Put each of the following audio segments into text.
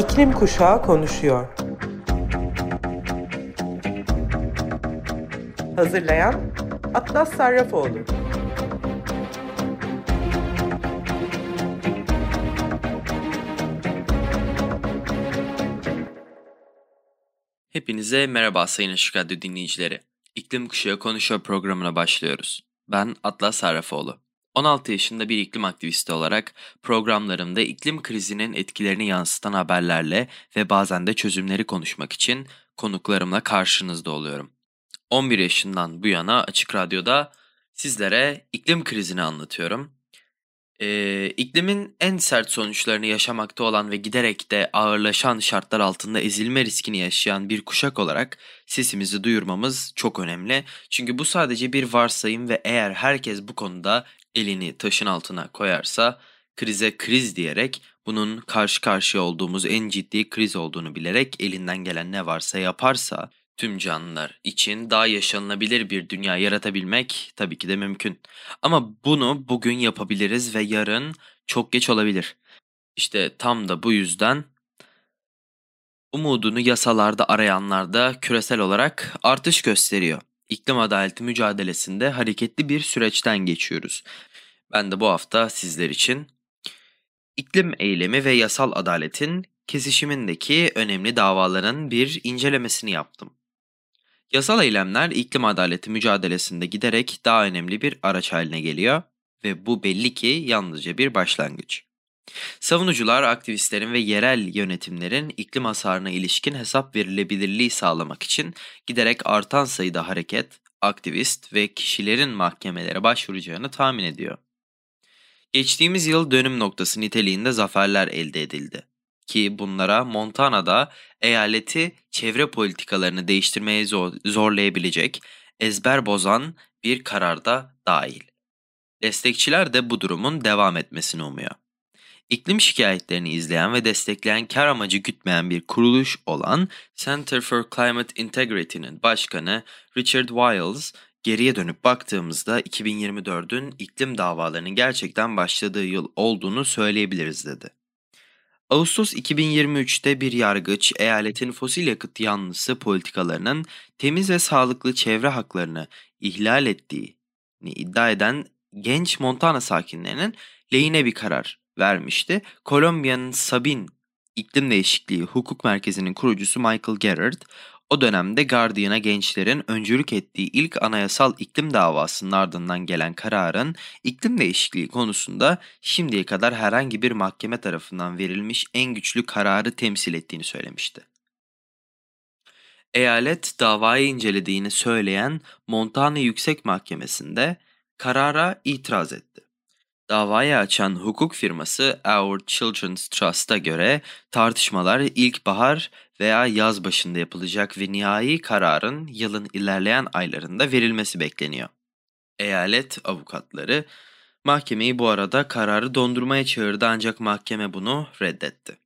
İklim Kuşağı konuşuyor. Hazırlayan Atlas Sarrafoğlu. Hepinize merhaba Sayın Işık Radyo dinleyicileri. İklim Kuşağı Konuşuyor programına başlıyoruz. Ben Atlas Sarrafoğlu. 16 yaşında bir iklim aktivisti olarak programlarımda iklim krizinin etkilerini yansıtan haberlerle ve bazen de çözümleri konuşmak için konuklarımla karşınızda oluyorum. 11 yaşından bu yana Açık Radyo'da sizlere iklim krizini anlatıyorum. Ee, iklimin en sert sonuçlarını yaşamakta olan ve giderek de ağırlaşan şartlar altında ezilme riskini yaşayan bir kuşak olarak sesimizi duyurmamız çok önemli. Çünkü bu sadece bir varsayım ve eğer herkes bu konuda elini taşın altına koyarsa krize kriz diyerek bunun karşı karşıya olduğumuz en ciddi kriz olduğunu bilerek elinden gelen ne varsa yaparsa tüm canlılar için daha yaşanılabilir bir dünya yaratabilmek tabii ki de mümkün. Ama bunu bugün yapabiliriz ve yarın çok geç olabilir. İşte tam da bu yüzden umudunu yasalarda arayanlar da küresel olarak artış gösteriyor. İklim adaleti mücadelesinde hareketli bir süreçten geçiyoruz. Ben de bu hafta sizler için iklim eylemi ve yasal adaletin kesişimindeki önemli davaların bir incelemesini yaptım. Yasal eylemler iklim adaleti mücadelesinde giderek daha önemli bir araç haline geliyor ve bu belli ki yalnızca bir başlangıç. Savunucular, aktivistlerin ve yerel yönetimlerin iklim hasarına ilişkin hesap verilebilirliği sağlamak için giderek artan sayıda hareket, aktivist ve kişilerin mahkemelere başvuracağını tahmin ediyor. Geçtiğimiz yıl dönüm noktası niteliğinde zaferler elde edildi ki bunlara Montana'da eyaleti çevre politikalarını değiştirmeye zorlayabilecek ezber bozan bir kararda dahil. Destekçiler de bu durumun devam etmesini umuyor. İklim şikayetlerini izleyen ve destekleyen kar amacı gütmeyen bir kuruluş olan Center for Climate Integrity'nin başkanı Richard Wiles, geriye dönüp baktığımızda 2024'ün iklim davalarının gerçekten başladığı yıl olduğunu söyleyebiliriz dedi. Ağustos 2023'te bir yargıç eyaletin fosil yakıt yanlısı politikalarının temiz ve sağlıklı çevre haklarını ihlal ettiğini iddia eden genç Montana sakinlerinin lehine bir karar vermişti. Kolombiya'nın Sabin İklim Değişikliği Hukuk Merkezi'nin kurucusu Michael Gerard, o dönemde Guardian'a gençlerin öncülük ettiği ilk anayasal iklim davasının ardından gelen kararın iklim değişikliği konusunda şimdiye kadar herhangi bir mahkeme tarafından verilmiş en güçlü kararı temsil ettiğini söylemişti. Eyalet davayı incelediğini söyleyen Montana Yüksek Mahkemesi'nde karara itiraz etti. Davayı açan hukuk firması Our Children's Trust'a göre tartışmalar ilkbahar veya yaz başında yapılacak ve nihai kararın yılın ilerleyen aylarında verilmesi bekleniyor. Eyalet avukatları mahkemeyi bu arada kararı dondurmaya çağırdı ancak mahkeme bunu reddetti.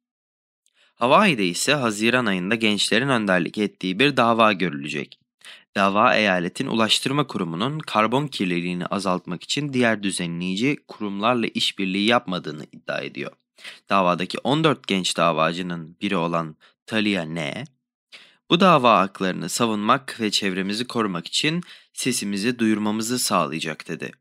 Hawaii'de ise Haziran ayında gençlerin önderlik ettiği bir dava görülecek. Dava eyaletin ulaştırma kurumunun karbon kirliliğini azaltmak için diğer düzenleyici kurumlarla işbirliği yapmadığını iddia ediyor. Davadaki 14 genç davacının biri olan Talia ne? Bu dava haklarını savunmak ve çevremizi korumak için sesimizi duyurmamızı sağlayacak dedi.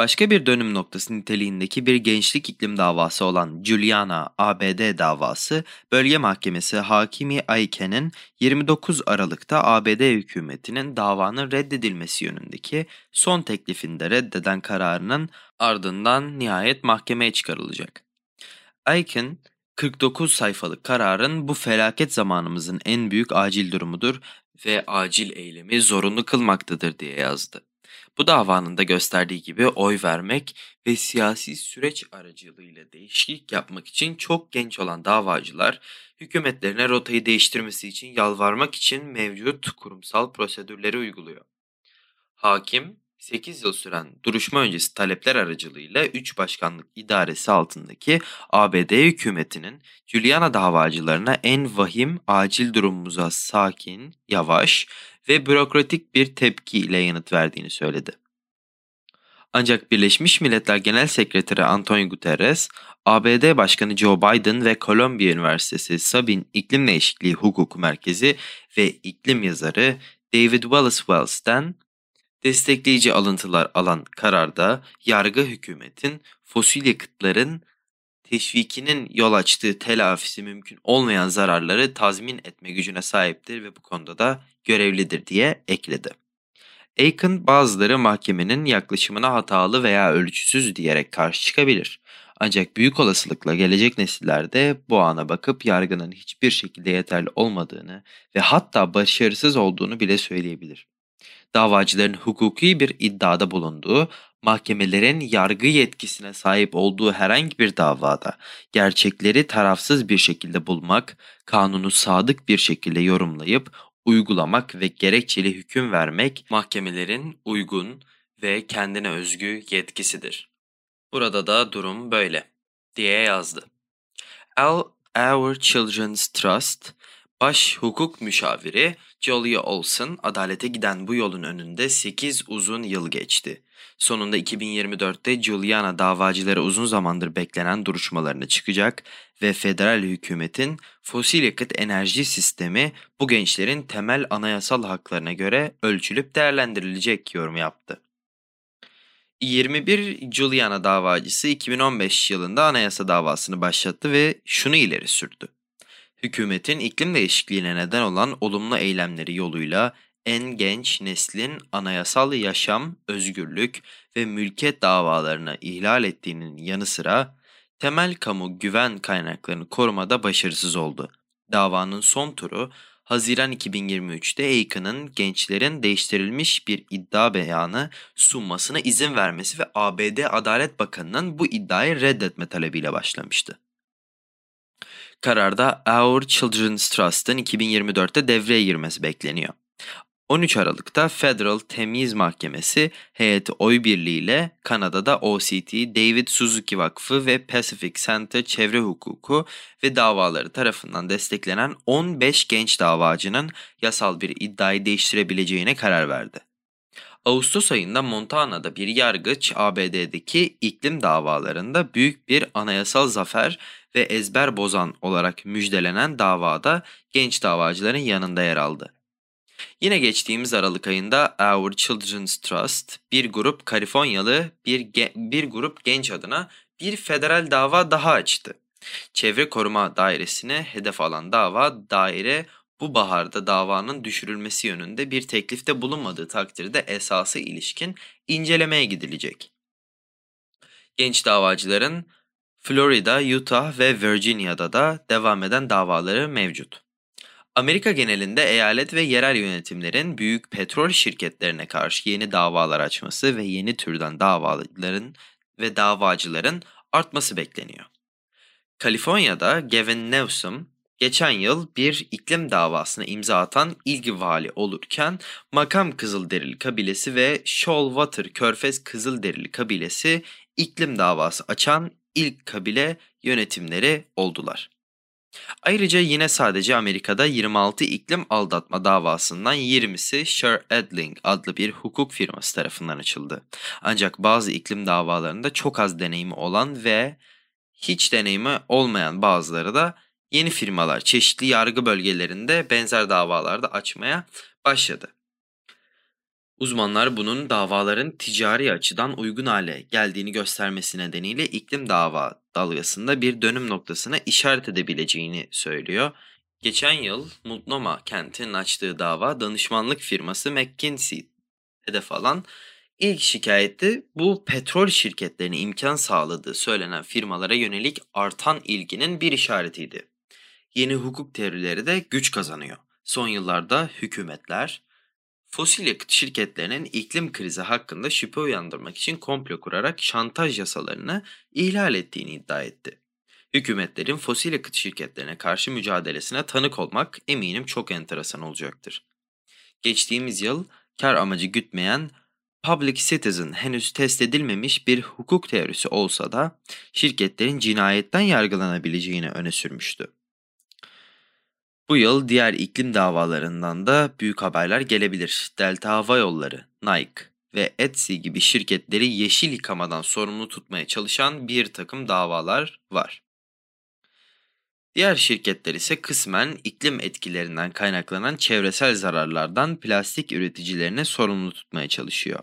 Başka bir dönüm noktası niteliğindeki bir gençlik iklim davası olan Juliana ABD davası, bölge mahkemesi Hakimi Ayken'in 29 Aralık'ta ABD hükümetinin davanın reddedilmesi yönündeki son teklifinde reddeden kararının ardından nihayet mahkemeye çıkarılacak. Ayken, 49 sayfalık kararın bu felaket zamanımızın en büyük acil durumudur ve acil eylemi zorunlu kılmaktadır diye yazdı. Bu davanın da gösterdiği gibi oy vermek ve siyasi süreç aracılığıyla değişiklik yapmak için çok genç olan davacılar hükümetlerine rotayı değiştirmesi için yalvarmak için mevcut kurumsal prosedürleri uyguluyor. Hakim 8 yıl süren duruşma öncesi talepler aracılığıyla 3 başkanlık idaresi altındaki ABD hükümetinin Juliana davacılarına en vahim acil durumumuza sakin, yavaş ve bürokratik bir tepkiyle yanıt verdiğini söyledi. Ancak Birleşmiş Milletler Genel Sekreteri Antonio Guterres, ABD Başkanı Joe Biden ve Columbia Üniversitesi Sabin İklim Değişikliği Hukuku Merkezi ve iklim yazarı David Wallace Wells'ten destekleyici alıntılar alan kararda yargı hükümetin fosil yakıtların teşvikinin yol açtığı telafisi mümkün olmayan zararları tazmin etme gücüne sahiptir ve bu konuda da görevlidir diye ekledi. Aiken bazıları mahkemenin yaklaşımına hatalı veya ölçüsüz diyerek karşı çıkabilir. Ancak büyük olasılıkla gelecek nesillerde bu ana bakıp yargının hiçbir şekilde yeterli olmadığını ve hatta başarısız olduğunu bile söyleyebilir. Davacıların hukuki bir iddiada bulunduğu, mahkemelerin yargı yetkisine sahip olduğu herhangi bir davada gerçekleri tarafsız bir şekilde bulmak, kanunu sadık bir şekilde yorumlayıp uygulamak ve gerekçeli hüküm vermek mahkemelerin uygun ve kendine özgü yetkisidir. Burada da durum böyle diye yazdı. Our Children's Trust Baş hukuk müşaviri Jolie Olson adalete giden bu yolun önünde 8 uzun yıl geçti. Sonunda 2024'te Juliana davacıları uzun zamandır beklenen duruşmalarına çıkacak ve federal hükümetin fosil yakıt enerji sistemi bu gençlerin temel anayasal haklarına göre ölçülüp değerlendirilecek yorum yaptı. 21 Juliana davacısı 2015 yılında anayasa davasını başlattı ve şunu ileri sürdü. Hükümetin iklim değişikliğine neden olan olumlu eylemleri yoluyla en genç neslin anayasal yaşam, özgürlük ve mülkiyet davalarını ihlal ettiğinin yanı sıra temel kamu güven kaynaklarını korumada başarısız oldu. Davanın son turu Haziran 2023'te Aiken'ın gençlerin değiştirilmiş bir iddia beyanı sunmasına izin vermesi ve ABD Adalet Bakanı'nın bu iddiayı reddetme talebiyle başlamıştı. Kararda Our Children's Trust'ın 2024'te devreye girmesi bekleniyor. 13 Aralık'ta Federal Temiz Mahkemesi heyeti oy birliğiyle Kanada'da OCT, David Suzuki Vakfı ve Pacific Center Çevre Hukuku ve davaları tarafından desteklenen 15 genç davacının yasal bir iddiayı değiştirebileceğine karar verdi. Ağustos ayında Montana'da bir yargıç ABD'deki iklim davalarında büyük bir anayasal zafer ve ezber bozan olarak müjdelenen davada genç davacıların yanında yer aldı. Yine geçtiğimiz Aralık ayında Our Children's Trust bir grup Kaliforniyalı bir, bir grup genç adına bir federal dava daha açtı. Çevre Koruma Dairesi'ne hedef alan dava daire bu baharda davanın düşürülmesi yönünde bir teklifte bulunmadığı takdirde esası ilişkin incelemeye gidilecek. Genç davacıların Florida, Utah ve Virginia'da da devam eden davaları mevcut. Amerika genelinde eyalet ve yerel yönetimlerin büyük petrol şirketlerine karşı yeni davalar açması ve yeni türden davaların ve davacıların artması bekleniyor. Kaliforniya'da Gavin Newsom geçen yıl bir iklim davasına imza atan ilgi vali olurken Makam Kızılderili kabilesi ve Shoalwater Körfez Kızılderili kabilesi iklim davası açan ilk kabile yönetimleri oldular. Ayrıca yine sadece Amerika'da 26 iklim aldatma davasından 20'si Sher Edling adlı bir hukuk firması tarafından açıldı. Ancak bazı iklim davalarında çok az deneyimi olan ve hiç deneyimi olmayan bazıları da yeni firmalar çeşitli yargı bölgelerinde benzer davalarda açmaya başladı. Uzmanlar bunun davaların ticari açıdan uygun hale geldiğini göstermesi nedeniyle iklim dava dalgasında bir dönüm noktasına işaret edebileceğini söylüyor. Geçen yıl Multnomah kentinin açtığı dava danışmanlık firması McKinsey hedef alan ilk şikayeti bu petrol şirketlerine imkan sağladığı söylenen firmalara yönelik artan ilginin bir işaretiydi. Yeni hukuk teorileri de güç kazanıyor. Son yıllarda hükümetler, Fosil yakıt şirketlerinin iklim krizi hakkında şüphe uyandırmak için komplo kurarak şantaj yasalarını ihlal ettiğini iddia etti. Hükümetlerin fosil yakıt şirketlerine karşı mücadelesine tanık olmak eminim çok enteresan olacaktır. Geçtiğimiz yıl kar amacı gütmeyen Public Citizen henüz test edilmemiş bir hukuk teorisi olsa da şirketlerin cinayetten yargılanabileceğini öne sürmüştü. Bu yıl diğer iklim davalarından da büyük haberler gelebilir. Delta Hava Yolları, Nike, ve Etsy gibi şirketleri yeşil yıkamadan sorumlu tutmaya çalışan bir takım davalar var. Diğer şirketler ise kısmen iklim etkilerinden kaynaklanan çevresel zararlardan plastik üreticilerini sorumlu tutmaya çalışıyor.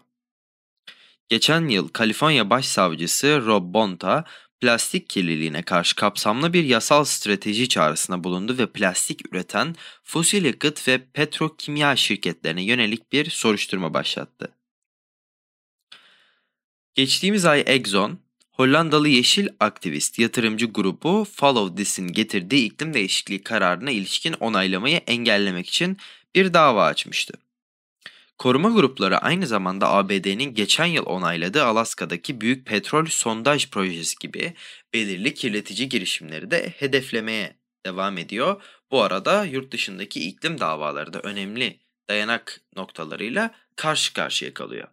Geçen yıl Kaliforniya Başsavcısı Rob Bonta, plastik kirliliğine karşı kapsamlı bir yasal strateji çağrısına bulundu ve plastik üreten fosil yakıt ve petrokimya şirketlerine yönelik bir soruşturma başlattı. Geçtiğimiz ay Exxon, Hollandalı yeşil aktivist yatırımcı grubu Follow This'in getirdiği iklim değişikliği kararına ilişkin onaylamayı engellemek için bir dava açmıştı. Koruma grupları aynı zamanda ABD'nin geçen yıl onayladığı Alaska'daki büyük petrol sondaj projesi gibi belirli kirletici girişimleri de hedeflemeye devam ediyor. Bu arada yurt dışındaki iklim davaları da önemli dayanak noktalarıyla karşı karşıya kalıyor.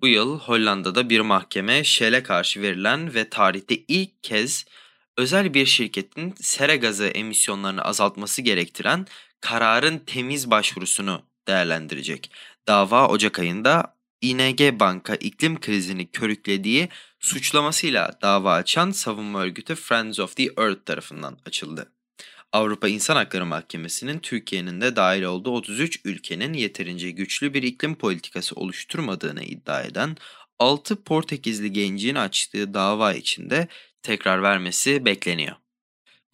Bu yıl Hollanda'da bir mahkeme Shell'e karşı verilen ve tarihte ilk kez özel bir şirketin sera gazı emisyonlarını azaltması gerektiren kararın temiz başvurusunu değerlendirecek. Dava Ocak ayında ING Banka iklim krizini körüklediği suçlamasıyla dava açan savunma örgütü Friends of the Earth tarafından açıldı. Avrupa İnsan Hakları Mahkemesi'nin Türkiye'nin de dahil olduğu 33 ülkenin yeterince güçlü bir iklim politikası oluşturmadığını iddia eden 6 Portekizli gencin açtığı dava içinde tekrar vermesi bekleniyor.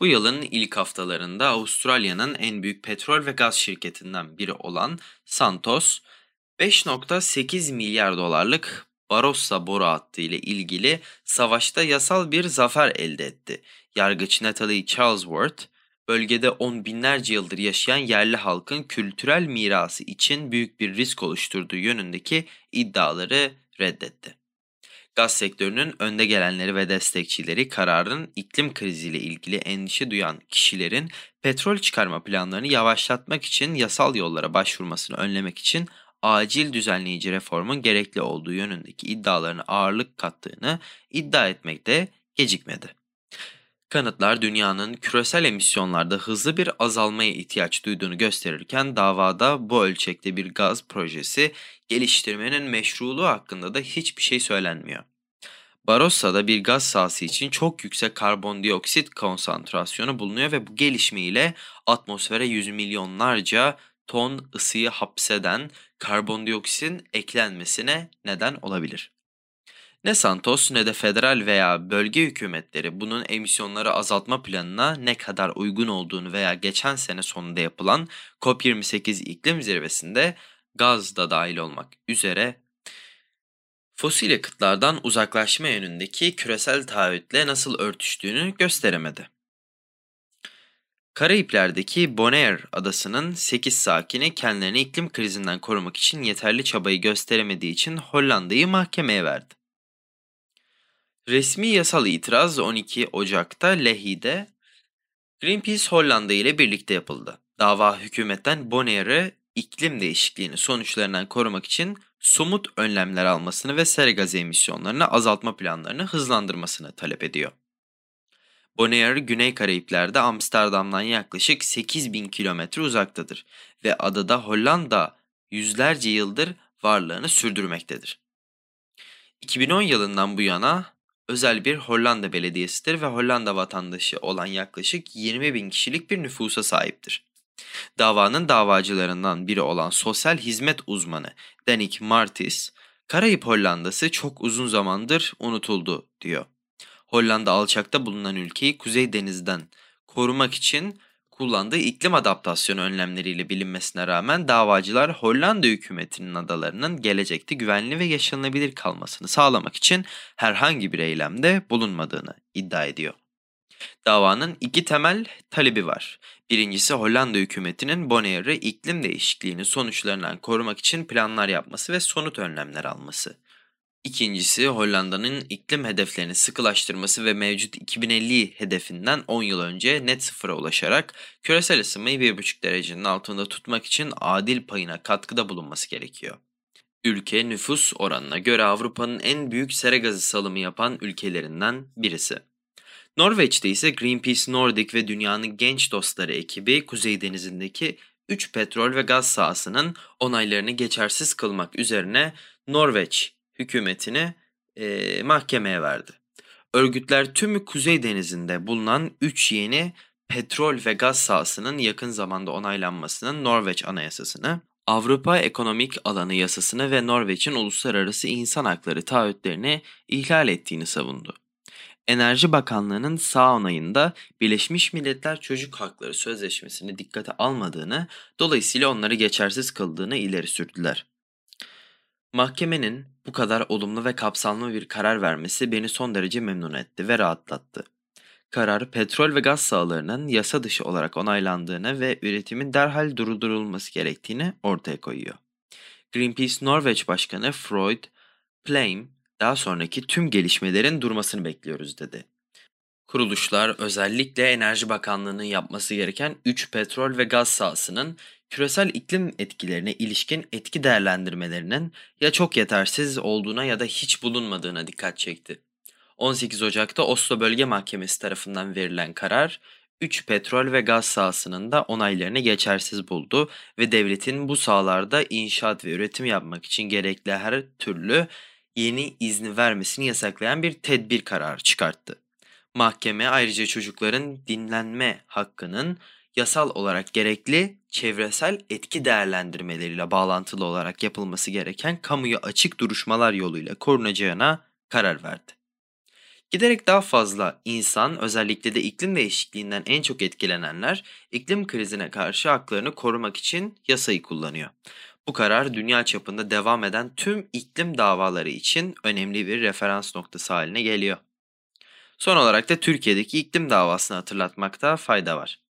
Bu yılın ilk haftalarında Avustralya'nın en büyük petrol ve gaz şirketinden biri olan Santos, 5.8 milyar dolarlık Barossa boru hattı ile ilgili savaşta yasal bir zafer elde etti. Yargıç Natalie Charlesworth, bölgede on binlerce yıldır yaşayan yerli halkın kültürel mirası için büyük bir risk oluşturduğu yönündeki iddiaları reddetti. Gaz sektörünün önde gelenleri ve destekçileri kararın iklim kriziyle ilgili endişe duyan kişilerin petrol çıkarma planlarını yavaşlatmak için yasal yollara başvurmasını önlemek için acil düzenleyici reformun gerekli olduğu yönündeki iddialarına ağırlık kattığını iddia etmekte gecikmedi. Kanıtlar dünyanın küresel emisyonlarda hızlı bir azalmaya ihtiyaç duyduğunu gösterirken davada bu ölçekte bir gaz projesi geliştirmenin meşruluğu hakkında da hiçbir şey söylenmiyor. Barossa'da bir gaz sahası için çok yüksek karbondioksit konsantrasyonu bulunuyor ve bu gelişme ile atmosfere yüz milyonlarca ton ısıyı hapseden karbondioksitin eklenmesine neden olabilir. Ne Santos ne de federal veya bölge hükümetleri bunun emisyonları azaltma planına ne kadar uygun olduğunu veya geçen sene sonunda yapılan COP28 iklim zirvesinde gaz da dahil olmak üzere fosil yakıtlardan uzaklaşma yönündeki küresel taahhütle nasıl örtüştüğünü gösteremedi. Karayipler'deki Bonaire adasının 8 sakini kendilerini iklim krizinden korumak için yeterli çabayı gösteremediği için Hollanda'yı mahkemeye verdi. Resmi yasal itiraz 12 Ocak'ta Lehi'de Greenpeace Hollanda ile birlikte yapıldı. Dava hükümetten Bonaire'ı iklim değişikliğini sonuçlarından korumak için somut önlemler almasını ve sera gazı emisyonlarını azaltma planlarını hızlandırmasını talep ediyor. Bonaire, Güney Karayipler'de Amsterdam'dan yaklaşık 8000 kilometre uzaktadır ve adada Hollanda yüzlerce yıldır varlığını sürdürmektedir. 2010 yılından bu yana özel bir Hollanda belediyesidir ve Hollanda vatandaşı olan yaklaşık 20 bin kişilik bir nüfusa sahiptir. Davanın davacılarından biri olan sosyal hizmet uzmanı Danik Martis, Karayip Hollandası çok uzun zamandır unutuldu diyor. Hollanda alçakta bulunan ülkeyi Kuzey Deniz'den korumak için kullandığı iklim adaptasyonu önlemleriyle bilinmesine rağmen davacılar Hollanda hükümetinin adalarının gelecekte güvenli ve yaşanılabilir kalmasını sağlamak için herhangi bir eylemde bulunmadığını iddia ediyor. Davanın iki temel talebi var. Birincisi Hollanda hükümetinin Bonaire'ı iklim değişikliğini sonuçlarından korumak için planlar yapması ve sonut önlemler alması. İkincisi Hollanda'nın iklim hedeflerini sıkılaştırması ve mevcut 2050 hedefinden 10 yıl önce net sıfıra ulaşarak küresel ısınmayı 1,5 derecenin altında tutmak için adil payına katkıda bulunması gerekiyor. Ülke nüfus oranına göre Avrupa'nın en büyük sera gazı salımı yapan ülkelerinden birisi. Norveç'te ise Greenpeace Nordic ve dünyanın genç dostları ekibi Kuzey Denizi'ndeki 3 petrol ve gaz sahasının onaylarını geçersiz kılmak üzerine Norveç hükümetini e, mahkemeye verdi. Örgütler tümü Kuzey Denizi'nde bulunan 3 yeni petrol ve gaz sahasının yakın zamanda onaylanmasının Norveç Anayasasını, Avrupa Ekonomik Alanı Yasasını ve Norveç'in uluslararası insan hakları taahhütlerini ihlal ettiğini savundu. Enerji Bakanlığı'nın sağ onayında Birleşmiş Milletler Çocuk Hakları Sözleşmesi'ni dikkate almadığını, dolayısıyla onları geçersiz kıldığını ileri sürdüler. Mahkemenin bu kadar olumlu ve kapsamlı bir karar vermesi beni son derece memnun etti ve rahatlattı. Karar petrol ve gaz sahalarının yasa dışı olarak onaylandığını ve üretimin derhal durdurulması gerektiğini ortaya koyuyor. Greenpeace Norveç Başkanı Freud Pleim daha sonraki tüm gelişmelerin durmasını bekliyoruz dedi. Kuruluşlar özellikle Enerji Bakanlığı'nın yapması gereken 3 petrol ve gaz sahasının küresel iklim etkilerine ilişkin etki değerlendirmelerinin ya çok yetersiz olduğuna ya da hiç bulunmadığına dikkat çekti. 18 Ocak'ta Oslo Bölge Mahkemesi tarafından verilen karar, 3 petrol ve gaz sahasının da onaylarını geçersiz buldu ve devletin bu sahalarda inşaat ve üretim yapmak için gerekli her türlü yeni izni vermesini yasaklayan bir tedbir kararı çıkarttı. Mahkeme ayrıca çocukların dinlenme hakkının yasal olarak gerekli çevresel etki değerlendirmeleriyle bağlantılı olarak yapılması gereken kamuya açık duruşmalar yoluyla korunacağına karar verdi. Giderek daha fazla insan özellikle de iklim değişikliğinden en çok etkilenenler iklim krizine karşı haklarını korumak için yasayı kullanıyor. Bu karar dünya çapında devam eden tüm iklim davaları için önemli bir referans noktası haline geliyor. Son olarak da Türkiye'deki iklim davasını hatırlatmakta fayda var.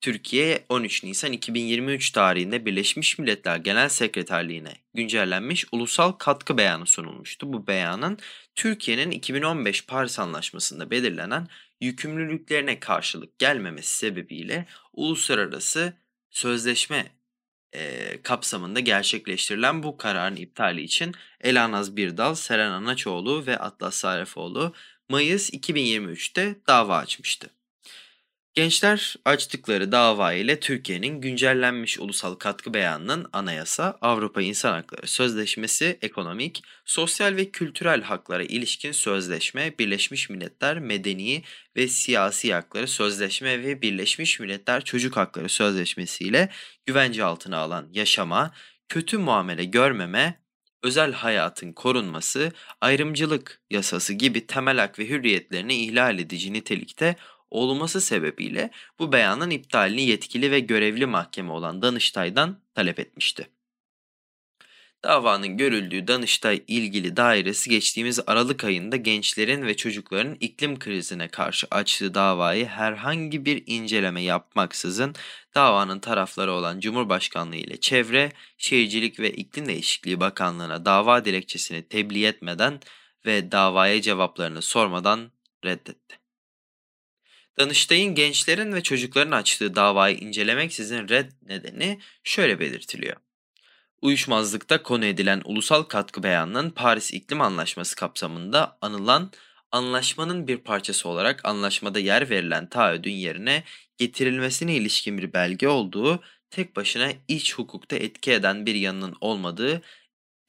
Türkiye 13 Nisan 2023 tarihinde Birleşmiş Milletler Genel Sekreterliğine güncellenmiş ulusal katkı beyanı sunulmuştu. Bu beyanın Türkiye'nin 2015 Paris Anlaşması'nda belirlenen yükümlülüklerine karşılık gelmemesi sebebiyle uluslararası sözleşme e, kapsamında gerçekleştirilen bu kararın iptali için Elanaz Birdal, Seren Anaçoğlu ve Atlas Sarifoğlu Mayıs 2023'te dava açmıştı. Gençler açtıkları dava ile Türkiye'nin güncellenmiş ulusal katkı beyanının anayasa, Avrupa İnsan Hakları Sözleşmesi, ekonomik, sosyal ve kültürel haklara ilişkin sözleşme, Birleşmiş Milletler Medeni ve Siyasi Hakları Sözleşme ve Birleşmiş Milletler Çocuk Hakları Sözleşmesi ile güvence altına alan yaşama, kötü muamele görmeme, özel hayatın korunması, ayrımcılık yasası gibi temel hak ve hürriyetlerini ihlal edici nitelikte olması sebebiyle bu beyanın iptalini yetkili ve görevli mahkeme olan Danıştay'dan talep etmişti. Davanın görüldüğü Danıştay ilgili dairesi geçtiğimiz Aralık ayında gençlerin ve çocukların iklim krizine karşı açtığı davayı herhangi bir inceleme yapmaksızın davanın tarafları olan Cumhurbaşkanlığı ile Çevre, Şehircilik ve İklim Değişikliği Bakanlığı'na dava dilekçesini tebliğ etmeden ve davaya cevaplarını sormadan reddetti. Danıştay'ın gençlerin ve çocukların açtığı davayı incelemeksizin red nedeni şöyle belirtiliyor. Uyuşmazlıkta konu edilen ulusal katkı beyanının Paris İklim Anlaşması kapsamında anılan anlaşmanın bir parçası olarak anlaşmada yer verilen taahhüdün yerine getirilmesine ilişkin bir belge olduğu, tek başına iç hukukta etki eden bir yanının olmadığı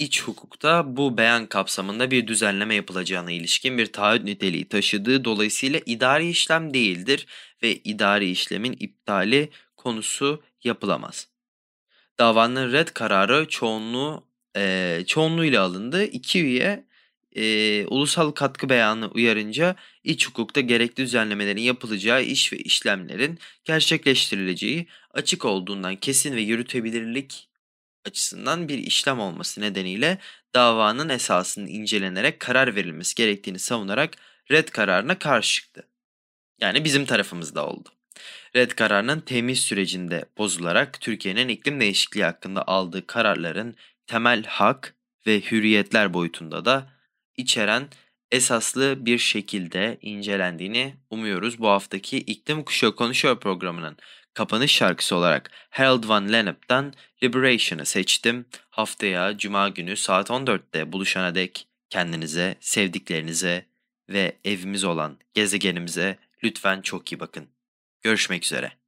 iç hukukta bu beyan kapsamında bir düzenleme yapılacağına ilişkin bir taahhüt niteliği taşıdığı dolayısıyla idari işlem değildir ve idari işlemin iptali konusu yapılamaz. Davanın red kararı çoğunluğu e, çoğunluğuyla alındı. İki üye e, ulusal katkı beyanı uyarınca iç hukukta gerekli düzenlemelerin yapılacağı iş ve işlemlerin gerçekleştirileceği açık olduğundan kesin ve yürütebilirlik açısından bir işlem olması nedeniyle davanın esasının incelenerek karar verilmesi gerektiğini savunarak red kararına karşı çıktı. Yani bizim tarafımızda oldu. Red kararının temiz sürecinde bozularak Türkiye'nin iklim değişikliği hakkında aldığı kararların temel hak ve hürriyetler boyutunda da içeren esaslı bir şekilde incelendiğini umuyoruz. Bu haftaki İklim Kuşağı Konuşuyor programının kapanış şarkısı olarak Harold Van Lennep'ten Liberation'ı seçtim. Haftaya Cuma günü saat 14'te buluşana dek kendinize, sevdiklerinize ve evimiz olan gezegenimize lütfen çok iyi bakın. Görüşmek üzere.